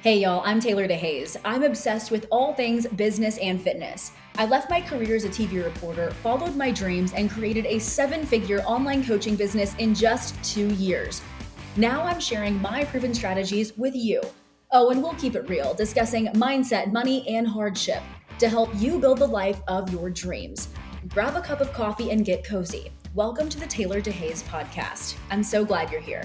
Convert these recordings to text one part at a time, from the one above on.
Hey y'all, I'm Taylor DeHaze. I'm obsessed with all things business and fitness. I left my career as a TV reporter, followed my dreams, and created a seven figure online coaching business in just two years. Now I'm sharing my proven strategies with you. Oh, and we'll keep it real, discussing mindset, money, and hardship to help you build the life of your dreams. Grab a cup of coffee and get cozy. Welcome to the Taylor DeHaze podcast. I'm so glad you're here.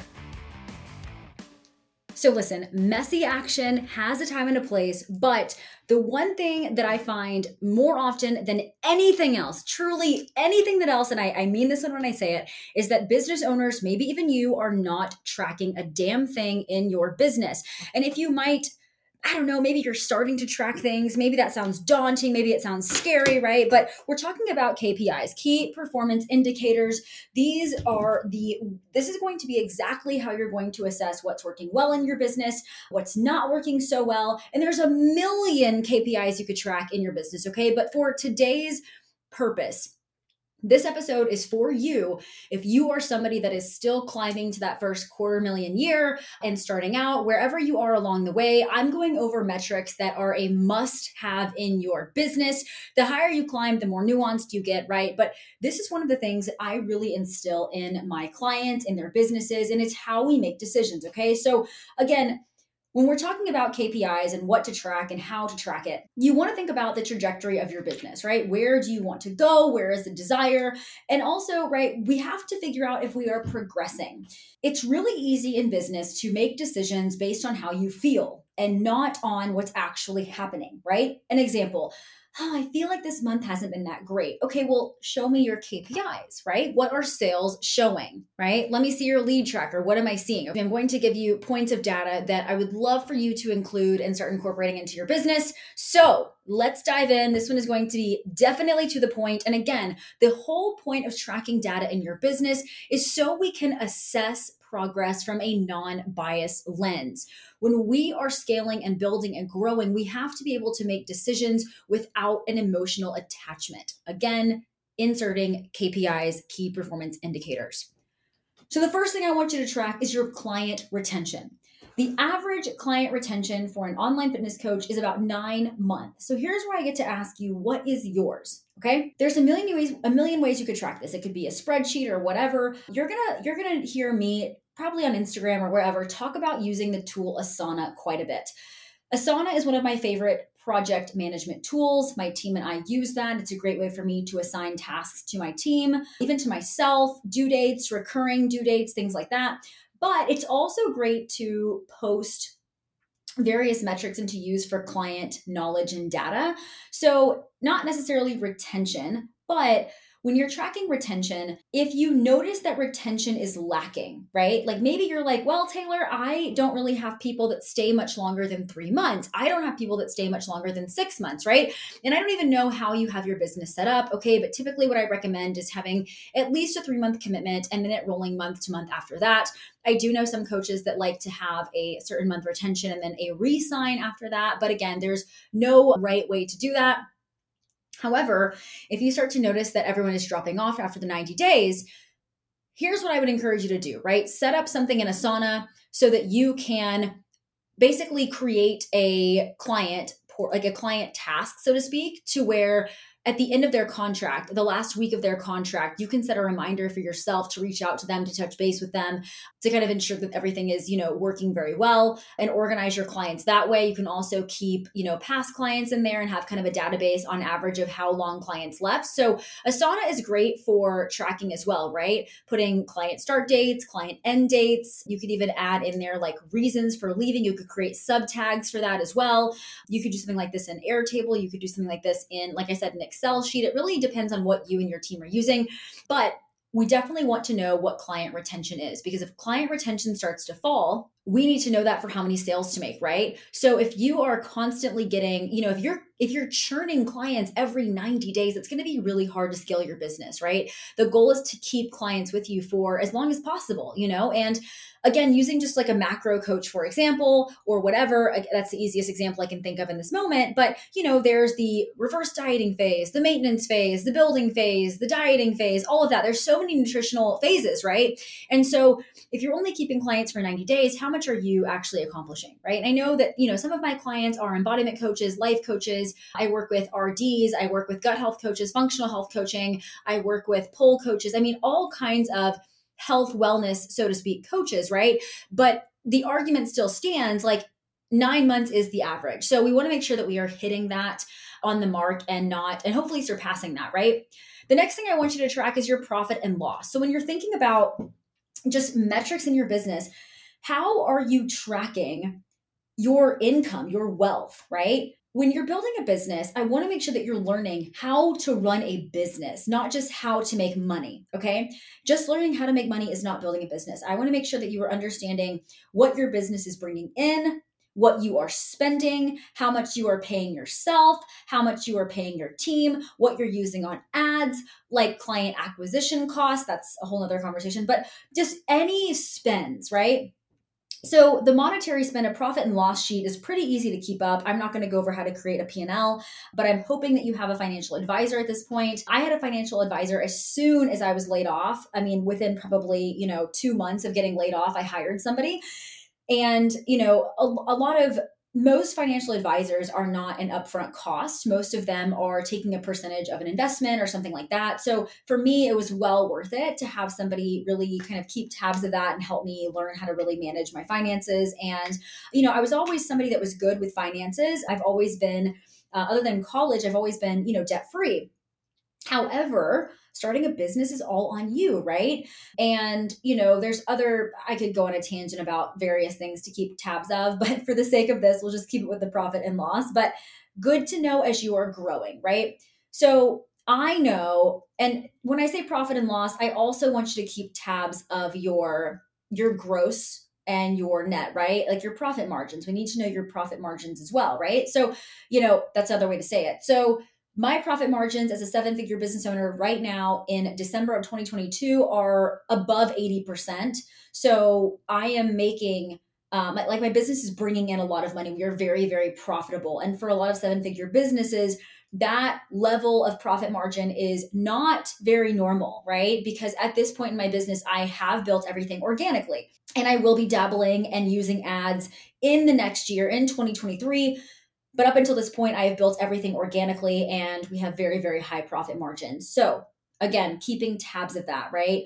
So, listen, messy action has a time and a place, but the one thing that I find more often than anything else, truly anything that else, and I, I mean this when I say it, is that business owners, maybe even you, are not tracking a damn thing in your business. And if you might, I don't know, maybe you're starting to track things. Maybe that sounds daunting. Maybe it sounds scary, right? But we're talking about KPIs, key performance indicators. These are the, this is going to be exactly how you're going to assess what's working well in your business, what's not working so well. And there's a million KPIs you could track in your business, okay? But for today's purpose, this episode is for you if you are somebody that is still climbing to that first quarter million year and starting out, wherever you are along the way. I'm going over metrics that are a must have in your business. The higher you climb, the more nuanced you get, right? But this is one of the things I really instill in my clients, in their businesses, and it's how we make decisions. Okay. So, again, when we're talking about KPIs and what to track and how to track it, you want to think about the trajectory of your business, right? Where do you want to go? Where is the desire? And also, right, we have to figure out if we are progressing. It's really easy in business to make decisions based on how you feel and not on what's actually happening, right? An example oh, I feel like this month hasn't been that great. Okay, well, show me your KPIs, right? What are sales showing, right? Let me see your lead tracker. What am I seeing? Okay, I'm going to give you points of data that I would love for you to include and start incorporating into your business. So let's dive in. This one is going to be definitely to the point. And again, the whole point of tracking data in your business is so we can assess progress from a non biased lens. When we are scaling and building and growing, we have to be able to make decisions without an emotional attachment. Again, inserting KPIs, key performance indicators. So, the first thing I want you to track is your client retention. The average client retention for an online fitness coach is about nine months. So here's where I get to ask you, what is yours? Okay. There's a million ways, a million ways you could track this. It could be a spreadsheet or whatever. You're gonna, you're gonna hear me probably on Instagram or wherever talk about using the tool Asana quite a bit. Asana is one of my favorite project management tools. My team and I use that. It's a great way for me to assign tasks to my team, even to myself, due dates, recurring due dates, things like that. But it's also great to post various metrics and to use for client knowledge and data. So, not necessarily retention, but when you're tracking retention, if you notice that retention is lacking, right? Like maybe you're like, well, Taylor, I don't really have people that stay much longer than three months. I don't have people that stay much longer than six months, right? And I don't even know how you have your business set up. Okay. But typically, what I recommend is having at least a three month commitment and then it rolling month to month after that. I do know some coaches that like to have a certain month retention and then a re sign after that. But again, there's no right way to do that. However, if you start to notice that everyone is dropping off after the 90 days, here's what I would encourage you to do, right? Set up something in Asana so that you can basically create a client like a client task so to speak to where at the end of their contract, the last week of their contract, you can set a reminder for yourself to reach out to them, to touch base with them, to kind of ensure that everything is, you know, working very well and organize your clients that way. You can also keep, you know, past clients in there and have kind of a database on average of how long clients left. So Asana is great for tracking as well, right? Putting client start dates, client end dates. You could even add in there like reasons for leaving. You could create sub tags for that as well. You could do something like this in Airtable. You could do something like this in, like I said, in Excel sheet. It really depends on what you and your team are using. But we definitely want to know what client retention is because if client retention starts to fall, we need to know that for how many sales to make, right? So if you are constantly getting, you know, if you're if you're churning clients every 90 days, it's going to be really hard to scale your business, right? The goal is to keep clients with you for as long as possible, you know? And again, using just like a macro coach, for example, or whatever, that's the easiest example I can think of in this moment. But, you know, there's the reverse dieting phase, the maintenance phase, the building phase, the dieting phase, all of that. There's so many nutritional phases, right? And so if you're only keeping clients for 90 days, how much are you actually accomplishing, right? And I know that, you know, some of my clients are embodiment coaches, life coaches. I work with RDs, I work with gut health coaches, functional health coaching, I work with pole coaches. I mean, all kinds of health, wellness, so to speak, coaches, right? But the argument still stands like nine months is the average. So we want to make sure that we are hitting that on the mark and not, and hopefully surpassing that, right? The next thing I want you to track is your profit and loss. So when you're thinking about just metrics in your business, how are you tracking your income, your wealth, right? When you're building a business, I want to make sure that you're learning how to run a business, not just how to make money. Okay. Just learning how to make money is not building a business. I want to make sure that you are understanding what your business is bringing in, what you are spending, how much you are paying yourself, how much you are paying your team, what you're using on ads, like client acquisition costs. That's a whole other conversation, but just any spends, right? So the monetary spend, a profit and loss sheet is pretty easy to keep up. I'm not going to go over how to create a P&L, but I'm hoping that you have a financial advisor at this point. I had a financial advisor as soon as I was laid off. I mean, within probably, you know, 2 months of getting laid off, I hired somebody and, you know, a, a lot of most financial advisors are not an upfront cost. Most of them are taking a percentage of an investment or something like that. So for me, it was well worth it to have somebody really kind of keep tabs of that and help me learn how to really manage my finances. And, you know, I was always somebody that was good with finances. I've always been, uh, other than college, I've always been, you know, debt free. However, starting a business is all on you, right? And, you know, there's other, I could go on a tangent about various things to keep tabs of, but for the sake of this, we'll just keep it with the profit and loss. But good to know as you are growing, right? So I know, and when I say profit and loss, I also want you to keep tabs of your your gross and your net, right? Like your profit margins. We need to know your profit margins as well, right? So, you know, that's another way to say it. So my profit margins as a seven figure business owner right now in December of 2022 are above 80%. So I am making, um, like my business is bringing in a lot of money. We are very, very profitable. And for a lot of seven figure businesses, that level of profit margin is not very normal, right? Because at this point in my business, I have built everything organically and I will be dabbling and using ads in the next year in 2023 but up until this point, I have built everything organically and we have very, very high profit margins. So, again, keeping tabs of that, right?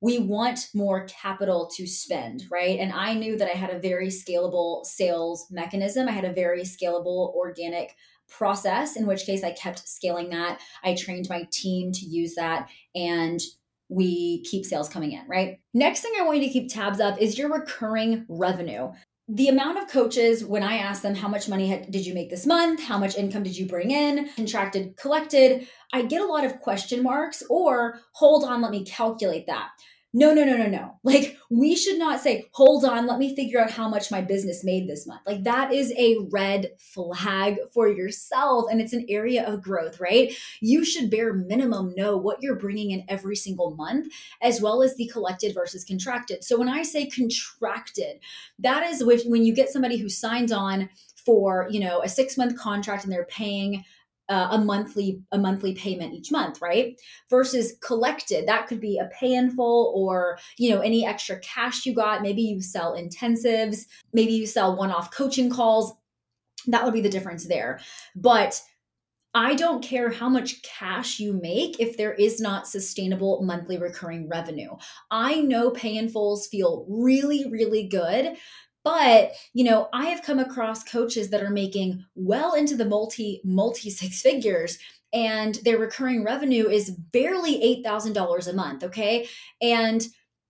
We want more capital to spend, right? And I knew that I had a very scalable sales mechanism. I had a very scalable organic process, in which case I kept scaling that. I trained my team to use that. And we keep sales coming in, right? Next thing I want you to keep tabs of is your recurring revenue the amount of coaches when i ask them how much money had, did you make this month? How much income did you bring in? contracted collected i get a lot of question marks or hold on let me calculate that no, no, no, no, no. Like, we should not say, hold on, let me figure out how much my business made this month. Like, that is a red flag for yourself. And it's an area of growth, right? You should bare minimum know what you're bringing in every single month, as well as the collected versus contracted. So, when I say contracted, that is when you get somebody who signs on for, you know, a six month contract and they're paying uh, a monthly a monthly payment each month right? Versus collected that could be a pay in full or you know any extra cash you got. Maybe you sell intensives. Maybe you sell one off coaching calls. That would be the difference there. But I don't care how much cash you make if there is not sustainable monthly recurring revenue. I know pay in fulls feel really, really good, but, you know, I have come across coaches that are making well into the multi, multi six figures and their recurring revenue is barely $8,000 a month. Okay. And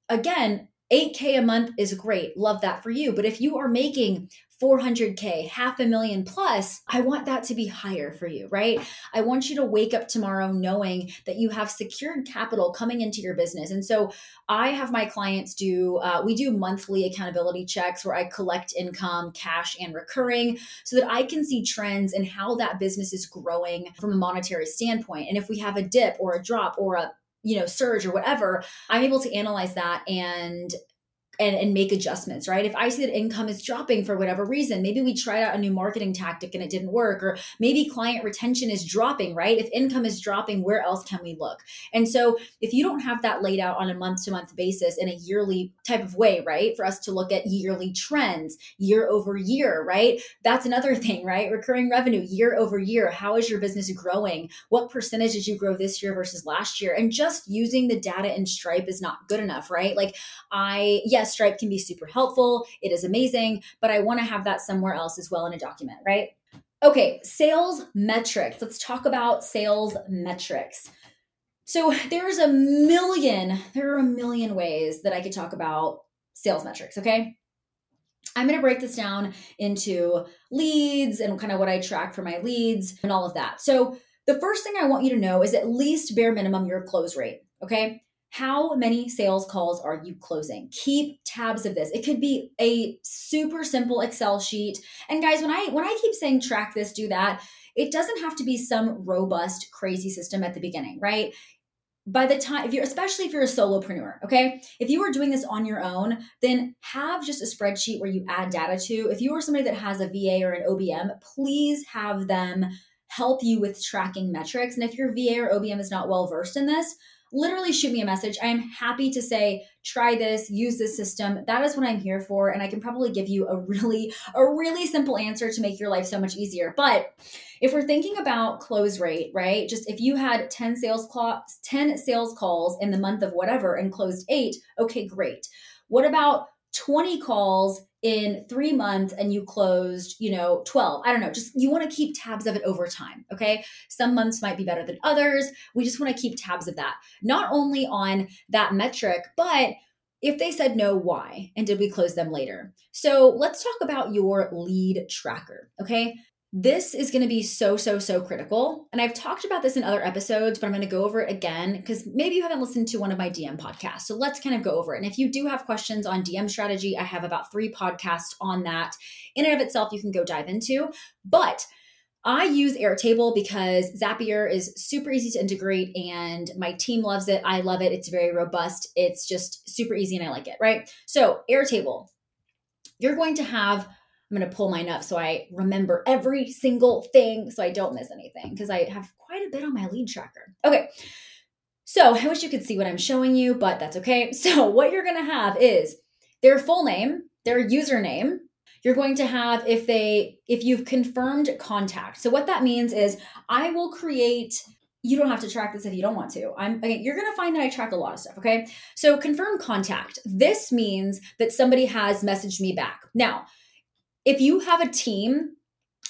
again, 8K a month is great. Love that for you. But if you are making 400K, half a million plus, I want that to be higher for you, right? I want you to wake up tomorrow knowing that you have secured capital coming into your business. And so I have my clients do, uh, we do monthly accountability checks where I collect income, cash, and recurring so that I can see trends and how that business is growing from a monetary standpoint. And if we have a dip or a drop or a you know surge or whatever i'm able to analyze that and and, and make adjustments, right? If I see that income is dropping for whatever reason, maybe we tried out a new marketing tactic and it didn't work, or maybe client retention is dropping, right? If income is dropping, where else can we look? And so if you don't have that laid out on a month to month basis in a yearly type of way, right? For us to look at yearly trends, year over year, right? That's another thing, right? Recurring revenue year over year. How is your business growing? What percentage did you grow this year versus last year? And just using the data in Stripe is not good enough, right? Like I, yes, Stripe can be super helpful. It is amazing, but I want to have that somewhere else as well in a document, right? Okay, sales metrics. Let's talk about sales metrics. So there's a million, there are a million ways that I could talk about sales metrics, okay? I'm going to break this down into leads and kind of what I track for my leads and all of that. So, the first thing I want you to know is at least bare minimum your close rate, okay? How many sales calls are you closing? Keep tabs of this. It could be a super simple Excel sheet. And guys, when I when I keep saying track this, do that, it doesn't have to be some robust crazy system at the beginning, right? by the time if you're especially if you're a solopreneur okay if you are doing this on your own then have just a spreadsheet where you add data to if you are somebody that has a va or an obm please have them help you with tracking metrics and if your va or obm is not well versed in this literally shoot me a message. I am happy to say, try this, use this system. That is what I'm here for. And I can probably give you a really, a really simple answer to make your life so much easier. But if we're thinking about close rate, right? Just if you had 10 sales calls, 10 sales calls in the month of whatever and closed eight, okay, great. What about 20 calls in three months and you closed, you know, 12. I don't know. Just you want to keep tabs of it over time. Okay. Some months might be better than others. We just want to keep tabs of that, not only on that metric, but if they said no, why? And did we close them later? So let's talk about your lead tracker. Okay. This is going to be so, so, so critical. And I've talked about this in other episodes, but I'm going to go over it again because maybe you haven't listened to one of my DM podcasts. So let's kind of go over it. And if you do have questions on DM strategy, I have about three podcasts on that. In and of itself, you can go dive into. But I use Airtable because Zapier is super easy to integrate and my team loves it. I love it. It's very robust. It's just super easy and I like it, right? So, Airtable, you're going to have I'm going to pull mine up so I remember every single thing so I don't miss anything because I have quite a bit on my lead tracker. Okay. So I wish you could see what I'm showing you, but that's okay. So what you're going to have is their full name, their username. You're going to have if they if you've confirmed contact. So what that means is I will create you don't have to track this if you don't want to. I'm okay, you're going to find that I track a lot of stuff, okay? So confirm contact. This means that somebody has messaged me back. Now, if you have a team,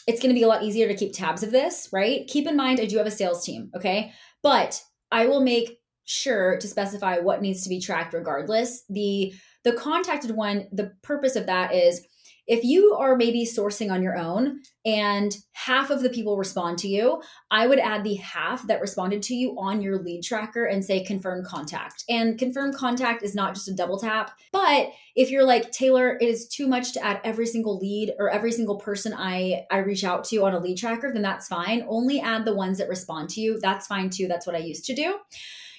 it's going to be a lot easier to keep tabs of this, right? Keep in mind, I do have a sales team, okay? But I will make sure to specify what needs to be tracked regardless. The the contacted one, the purpose of that is if you are maybe sourcing on your own and half of the people respond to you, I would add the half that responded to you on your lead tracker and say confirm contact. And confirm contact is not just a double tap, but if you're like Taylor, it is too much to add every single lead or every single person I I reach out to on a lead tracker, then that's fine. Only add the ones that respond to you. That's fine too. That's what I used to do.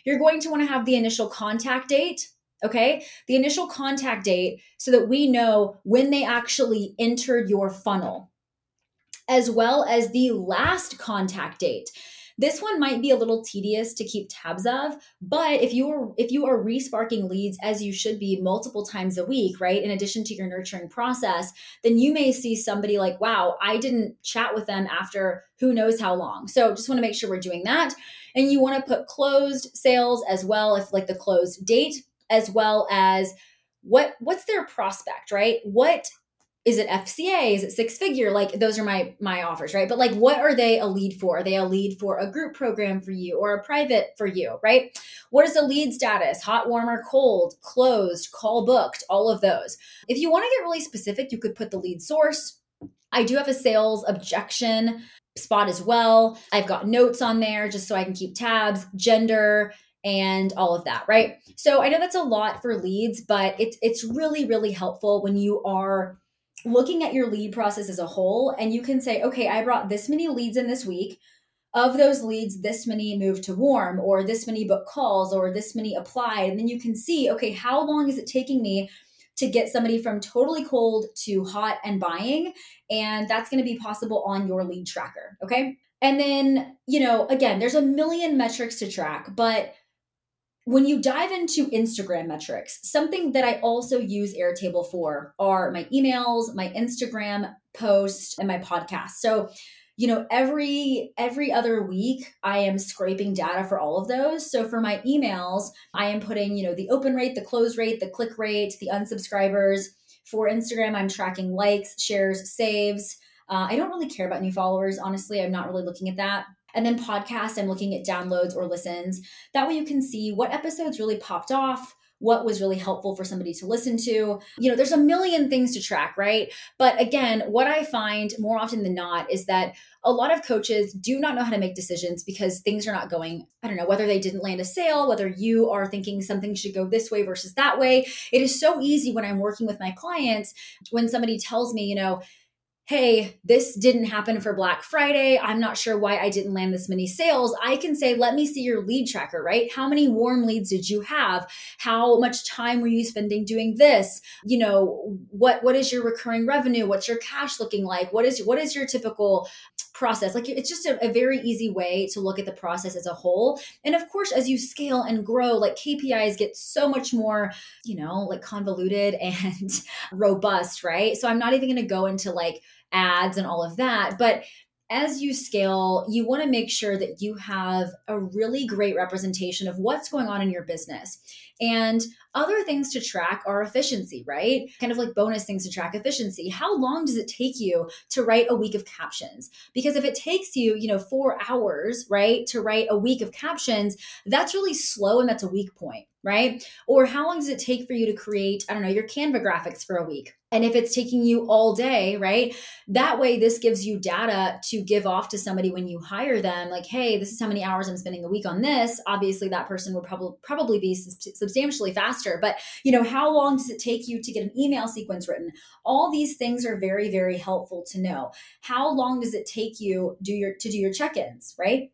You're going to want to have the initial contact date okay? The initial contact date so that we know when they actually entered your funnel, as well as the last contact date. This one might be a little tedious to keep tabs of, but if you are if you are resparking leads as you should be multiple times a week, right? In addition to your nurturing process, then you may see somebody like, "Wow, I didn't chat with them after who knows how long." So, just want to make sure we're doing that. And you want to put closed sales as well if like the closed date as well as what what's their prospect, right? What is it FCA? Is it six figure? Like those are my my offers, right? But like what are they a lead for? Are they a lead for a group program for you or a private for you, right? What is the lead status? Hot, warm, or cold, closed, call booked, all of those. If you want to get really specific, you could put the lead source. I do have a sales objection spot as well. I've got notes on there just so I can keep tabs, gender, and all of that, right? So I know that's a lot for leads, but it's it's really really helpful when you are looking at your lead process as a whole and you can say, "Okay, I brought this many leads in this week. Of those leads, this many moved to warm or this many book calls or this many applied." And then you can see, "Okay, how long is it taking me to get somebody from totally cold to hot and buying. And that's going to be possible on your lead tracker. Okay. And then, you know, again, there's a million metrics to track, but when you dive into Instagram metrics, something that I also use Airtable for are my emails, my Instagram posts, and my podcast. So, you know, every every other week I am scraping data for all of those. So for my emails, I am putting, you know, the open rate, the close rate, the click rate, the unsubscribers. For Instagram, I'm tracking likes, shares, saves. Uh, I don't really care about new followers, honestly. I'm not really looking at that. And then podcast, I'm looking at downloads or listens. That way you can see what episodes really popped off, what was really helpful for somebody to listen to. You know, there's a million things to track, right? But again, what I find more often than not is that a lot of coaches do not know how to make decisions because things are not going, I don't know, whether they didn't land a sale, whether you are thinking something should go this way versus that way. It is so easy when I'm working with my clients when somebody tells me, you know, hey, this didn't happen for Black Friday. I'm not sure why I didn't land this many sales. I can say, let me see your lead tracker, right? How many warm leads did you have? How much time were you spending doing this? You know, what what is your recurring revenue? What's your cash looking like? What is what is your typical process? Like it's just a, a very easy way to look at the process as a whole. And of course, as you scale and grow, like KPIs get so much more, you know, like convoluted and robust, right? So I'm not even going to go into like ads and all of that. But as you scale, you want to make sure that you have a really great representation of what's going on in your business. And other things to track are efficiency, right? Kind of like bonus things to track efficiency. How long does it take you to write a week of captions? Because if it takes you, you know, four hours, right, to write a week of captions, that's really slow and that's a weak point right? Or how long does it take for you to create, I don't know, your Canva graphics for a week? And if it's taking you all day, right? That way, this gives you data to give off to somebody when you hire them. Like, hey, this is how many hours I'm spending a week on this. Obviously, that person would probably probably be substantially faster. But you know, how long does it take you to get an email sequence written? All these things are very, very helpful to know. How long does it take you do your to do your check-ins, right?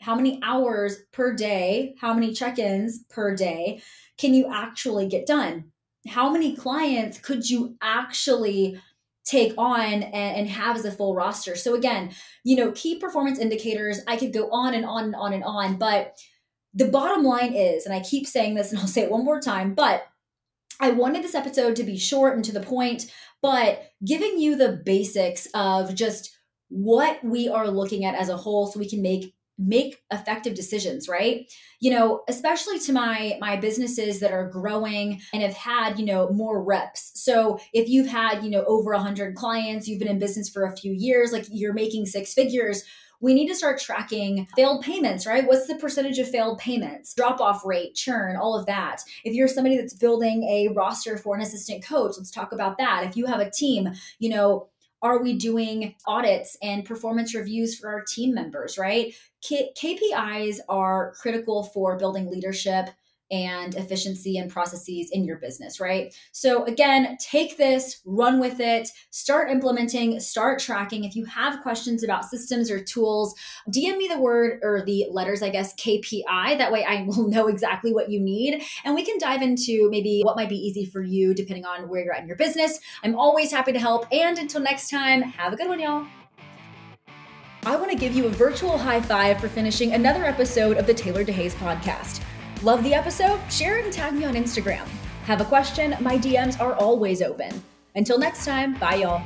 how many hours per day, how many check ins per day can you actually get done? How many clients could you actually take on and, have as a full roster? So, again, you know, key performance indicators, I could go on and on and on and on, but the bottom line is, and I keep saying this and I'll say it one more time, but I wanted this episode to be short and to the point, but giving you the basics of just what we are looking at as a whole so we can make make effective decisions right you know especially to my my businesses that are growing and have had you know more reps so if you've had you know over 100 clients you've been in business for a few years like you're making six figures we need to start tracking failed payments, right? What's the percentage of failed payments, drop off rate, churn, all of that. If you're somebody that's building a roster for an assistant coach, let's talk about that. If you have a team, you know, are we doing audits and performance reviews for our team members, right? K- KPIs are critical for building leadership and efficiency and processes in your business, right? So, again, take this, run with it, start implementing, start tracking. If you have questions about systems or tools, DM me the word or the letters, I guess, KPI. That way I will know exactly what you need. And we can dive into maybe what might be easy for you depending on where you're at in your business. I'm always happy to help. And until next time, have a good one, y'all. I want to give you a virtual high five for finishing another episode of the Taylor DeHaze podcast. Love the episode? Share it and tag me on Instagram. Have a question? My DMs are always open. Until next time, bye y'all.